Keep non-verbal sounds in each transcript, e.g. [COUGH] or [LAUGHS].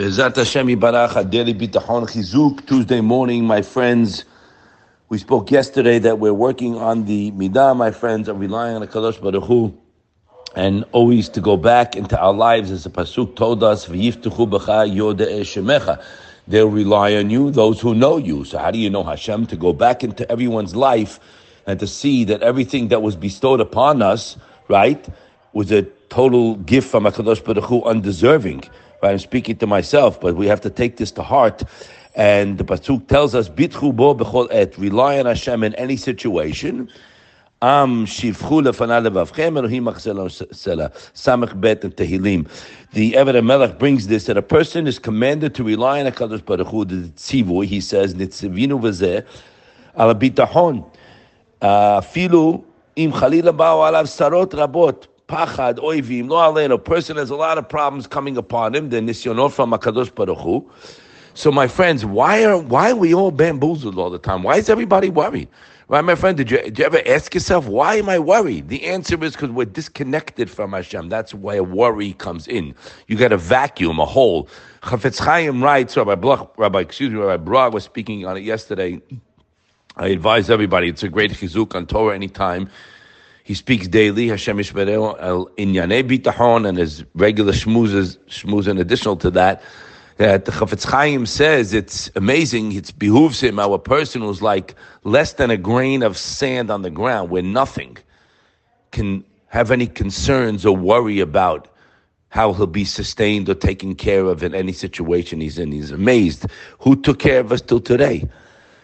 Bezat Hashem Yibarach, Daily Bitachon Chizuk, Tuesday morning, my friends. We spoke yesterday that we're working on the Midah, my friends, of relying on the Kadosh Baruch Hu, and always to go back into our lives, as the Pasuk told us, V'yiftuchu b'cha yodeh shemecha. They'll rely on you, those who know you. So how do you know Hashem? To go back into everyone's life and to see that everything that was bestowed upon us, right, was a total gift from HaKadosh Baruch Hu, undeserving. I'm speaking to myself, but we have to take this to heart. And the Pasuk tells us, Bitchu bo b'chol et, rely on Hashem in any situation. Am shivchu lefana levavchem Elohim sela samach bet and Tehillim. The Eved Melech brings this that a person is commanded to rely on Hakadosh Baruch Hu. The he says nitzivinu v'zeh al bitachon uh, filu im chalila bao alav sarot rabot pachad, oivim, lo alein. A person has a lot of problems coming upon him. The nisyonot from Hakadosh Baruch Hu. So, my friends, why are why are we all bamboozled all the time? Why is everybody worried? Right, my friend, did you, did you ever ask yourself, why am I worried? The answer is because we're disconnected from Hashem. That's why worry comes in. You got a vacuum, a hole. Chafetz Chaim writes, Rabbi Bloch, Rabbi, excuse me, Rabbi Brag was speaking on it yesterday. I advise everybody, it's a great chizuk on Torah anytime. He speaks daily, Hashem Yishmereu, El Inyane Bitachon, and his regular shmoozes in additional to that, that the Chafetz Chaim says it's amazing, it behooves him, our person who's like less than a grain of sand on the ground, where nothing can have any concerns or worry about how he'll be sustained or taken care of in any situation he's in. He's amazed. Who took care of us till today?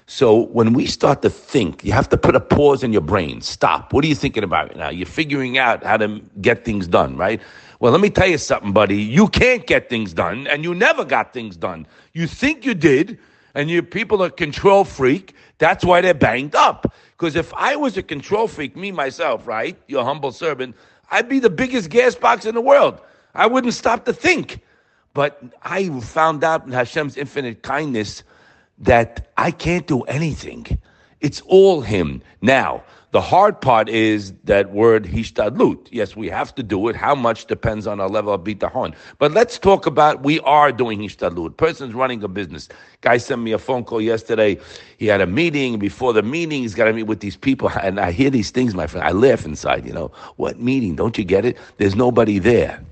So when we start to think, you have to put a pause in your brain. Stop. What are you thinking about now? You're figuring out how to get things done, right? Well, let me tell you something, buddy. You can't get things done, and you never got things done. You think you did, and your people are control freak. That's why they're banged up. Because if I was a control freak, me myself, right, your humble servant, I'd be the biggest gas box in the world. I wouldn't stop to think. But I found out in Hashem's infinite kindness that I can't do anything. It's all Him. Now, the hard part is that word hishtadlut. Yes, we have to do it. How much depends on our level of bitachon. But let's talk about we are doing hishtadlut. Person's running a business. Guy sent me a phone call yesterday. He had a meeting. Before the meeting, he's got to meet with these people. And I hear these things, my friend. I laugh inside. You know what meeting? Don't you get it? There's nobody there.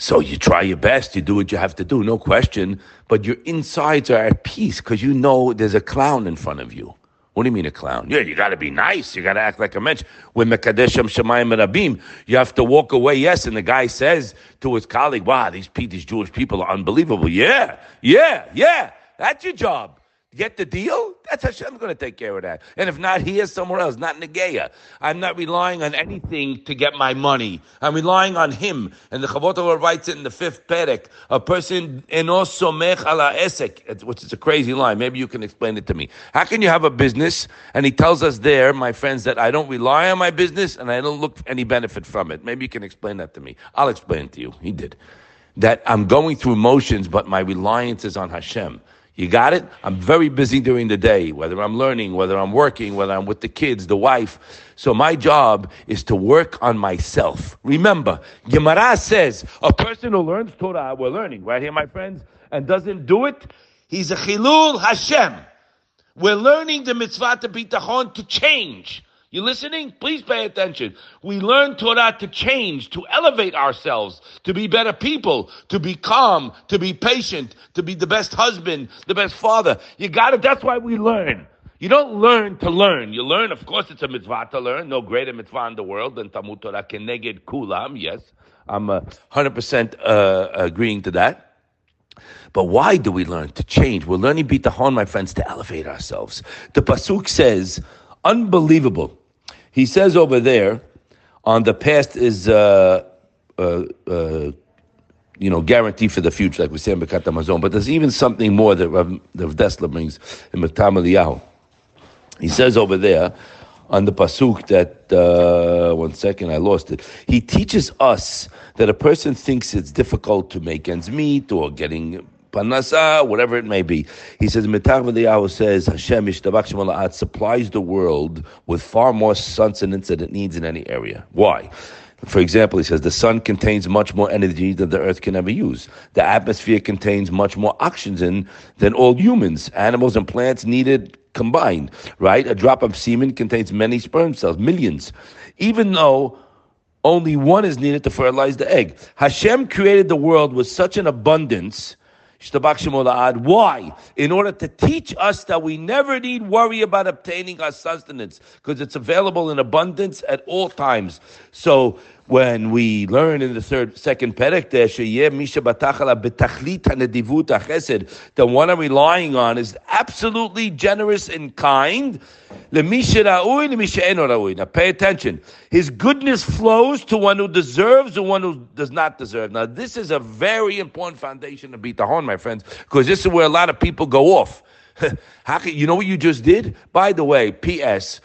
So you try your best, you do what you have to do, no question, but your insides are at peace because you know there's a clown in front of you. What do you mean a clown? Yeah, you got to be nice. You got to act like a mensch. When Mekadesham Shemayim Rabim, you have to walk away. Yes, and the guy says to his colleague, "Wow, these these Jewish people are unbelievable." Yeah, yeah, yeah. That's your job. Get the deal? That's Hashem's going to take care of that. And if not here, somewhere else, not Negeya. I'm not relying on anything to get my money. I'm relying on Him. And the Chavot writes it in the fifth Perek. A person, eno somech ala esek, which is a crazy line. Maybe you can explain it to me. How can you have a business? And he tells us there, my friends, that I don't rely on my business and I don't look any benefit from it. Maybe you can explain that to me. I'll explain it to you. He did. That I'm going through motions, but my reliance is on Hashem. You got it? I'm very busy during the day, whether I'm learning, whether I'm working, whether I'm with the kids, the wife. So my job is to work on myself. Remember, Gemara says a person who learns Torah, we're learning right here, my friends, and doesn't do it, he's a chilul Hashem. We're learning the mitzvah to bitachon to change. You listening? Please pay attention. We learn Torah to change, to elevate ourselves, to be better people, to be calm, to be patient, to be the best husband, the best father. You got it. That's why we learn. You don't learn to learn. You learn, of course, it's a mitzvah to learn. No greater mitzvah in the world than Talmud Torah keneged kulam. Yes, I'm uh, 100% uh, agreeing to that. But why do we learn to change? We're learning bitachon, my friends, to elevate ourselves. The pasuk says, unbelievable. He says over there, on the past is, uh, uh, uh, you know, guarantee for the future, like we say in Bekat. But there's even something more that Rav, Rav Dessler brings in Michtav MeEliyahu. He says over there, on the pasuk that uh, one second I lost it. He teaches us that a person thinks it's difficult to make ends meet or getting panasa, whatever it may be. He says, V'liyahu says, Hashem Ishtabach supplies the world with far more sustenance than it needs in any area. Why? For example, he says the sun contains much more energy than the earth can ever use. The atmosphere contains much more oxygen than all humans, animals, and plants needed combined, right? A drop of semen contains many sperm cells, millions. Even though only one is needed to fertilize the egg. Hashem created the world with such an abundance why? In order to teach us that we never need worry about obtaining our sustenance because it's available in abundance at all times. So when we learn in the third, second perek there, the one I'm relying on is absolutely generous and kind. Now pay attention. His goodness flows to one who deserves and one who does not deserve. Now this is a very important foundation to bitachon, my friends, because this is where a lot of people go off. [LAUGHS] You know what you just did? By the way, P.S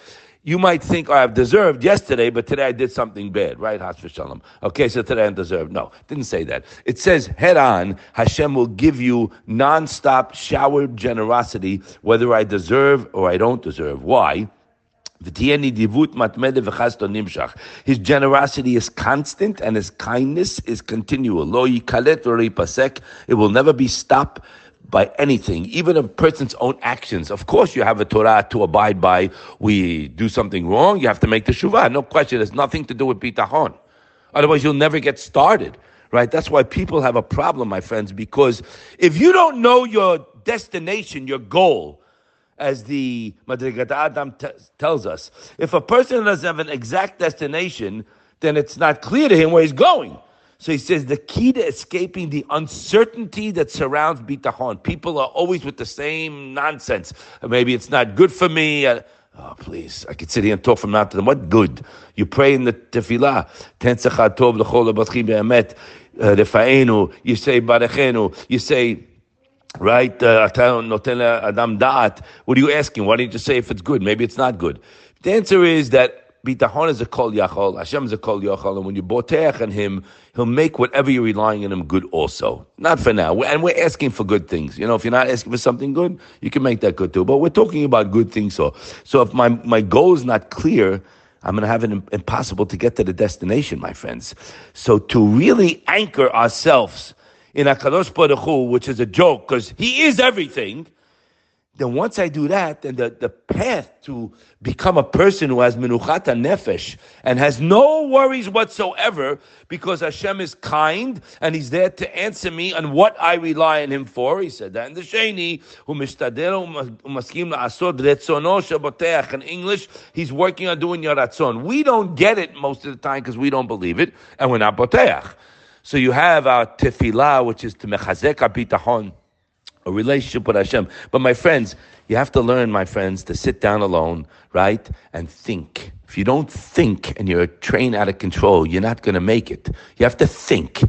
you might think, oh, I've deserved yesterday, but today I did something bad, right? Shalom. Okay, so today I deserved. No, didn't say that. It says head on, Hashem will give you non-stop showered generosity, whether I deserve or I don't deserve. Why? His generosity is constant and his kindness is continual. It will never be stopped by anything, even a person's own actions. Of course, you have a Torah to abide by. We do something wrong, you have to make the shuvah. No question. It's nothing to do with bitachon. Otherwise, you'll never get started, right? That's why people have a problem, my friends, because if you don't know your destination, your goal, as the Madrigat Adam t- tells us, if a person doesn't have an exact destination, then it's not clear to him where he's going. So he says the key to escaping the uncertainty that surrounds bitachon. People are always with the same nonsense. Maybe it's not good for me. Uh, oh, please. I could sit here and talk from now to them. What good? You pray in the tefillah. Tensecha tov l'chol l'batchi be'emet. Refa'enu. You say barechenu. You say, right? Uh, adam da'at. What are you asking? Why don't you just say if it's good? Maybe it's not good. The answer is that Bitachon is a kol yachol. Hashem is a kol yachol. And when you boteach on Him, He'll make whatever you're relying on Him good also. Not for now. And we're asking for good things. You know, if you're not asking for something good, you can make that good too. But we're talking about good things. So, so if my, my goal is not clear, I'm going to have it impossible to get to the destination, my friends. So to really anchor ourselves in Akadosh Baruch Hu, which is a joke, because He is everything, then once I do that, then the, the path to become a person who has menuchata nefesh and has no worries whatsoever because Hashem is kind and He's there to answer me on what I rely on Him for. He said that in the Sheni, umaskim la'asod retzono shaboteach. In English, He's working on doing your ratzon. We don't get it most of the time because we don't believe it and we're not boteach. So you have our tefillah, which is to mechazek bitachon a relationship with Hashem. But my friends, you have to learn, my friends, to sit down alone, right, and think. If you don't think and you're a train out of control, you're not going to make it. You have to think.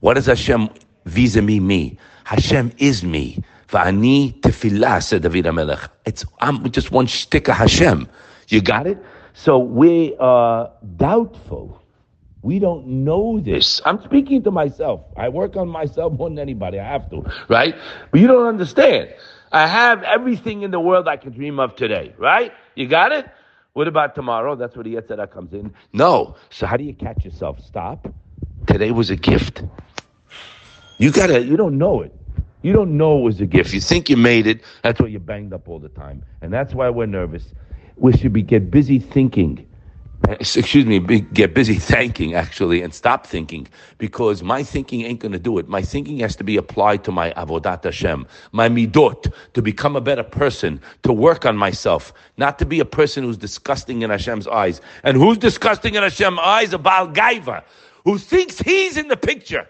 What is Hashem vis-a-vis me? Hashem is me. Va'ani tefillah, said David HaMelech. It's, I'm just one stick of Hashem. You got it? So we are doubtful we don't know this. I'm speaking to myself. I work on myself more than anybody. I have to, right? But you don't understand. I have everything in the world I can dream of today, right? You got it? What about tomorrow? That's where the Yetzirah comes in. No. So how do you catch yourself? Stop. Today was a gift. You gotta, you don't know it. You don't know it was a gift. You think you made it. That's why you're banged up all the time. And that's why we're nervous. We should be get busy thinking Uh, excuse me, get busy [LAUGHS] thanking actually and stop thinking because my thinking ain't going to do it. My thinking has to be applied to my avodat Hashem, my midot, to become a better person, to work on myself, not to be a person who's disgusting in Hashem's eyes. And who's disgusting in Hashem's eyes? A Baal Gaiva, who thinks he's in the picture.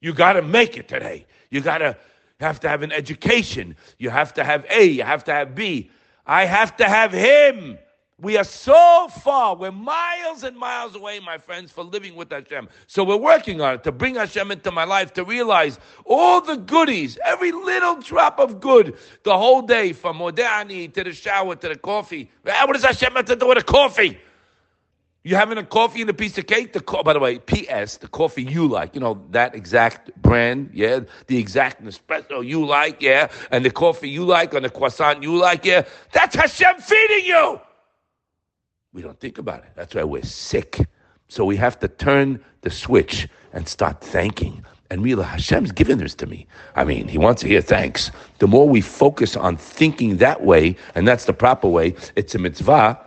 You got to make it today. You got to have to have an education. You have to have A. You have to have B. I have to have him. We are so far, we're miles and miles away, my friends, for living with Hashem. So we're working on it to bring Hashem into my life, to realize all the goodies, every little drop of good, the whole day, from Modani to the shower to the coffee. What does Hashem have to do with a coffee? You having a coffee and a piece of cake? The co- by the way, P.S. The coffee you like, you know that exact brand, yeah. The exact Nespresso you like, yeah, and the coffee you like, and the croissant you like, yeah. That's Hashem feeding you. We don't think about it. That's why we're sick. So we have to turn the switch and start thanking and realize Hashem's given this to me. I mean, He wants to hear thanks. The more we focus on thinking that way, and that's the proper way, it's a mitzvah.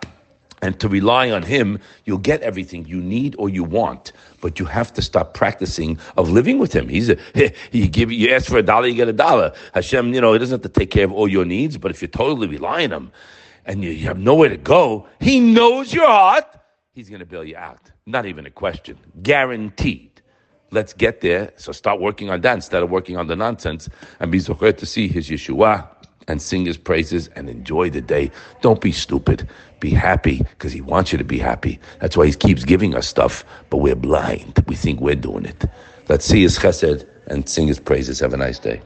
And to rely on Him, you'll get everything you need or you want. But you have to stop practicing of living with Him. He's a, [LAUGHS] he give you ask for a dollar, you get a dollar. Hashem, you know, He doesn't have to take care of all your needs, but if you totally rely on Him and you have nowhere to go, He knows your heart. He's going to bail you out. Not even a question. Guaranteed. Let's get there. So start working on that instead of working on the nonsense and be zocher to see his Yeshua and sing his praises and enjoy the day. Don't be stupid. Be happy because he wants you to be happy. That's why he keeps giving us stuff, but we're blind. We think we're doing it. Let's see his chesed and sing his praises. Have a nice day.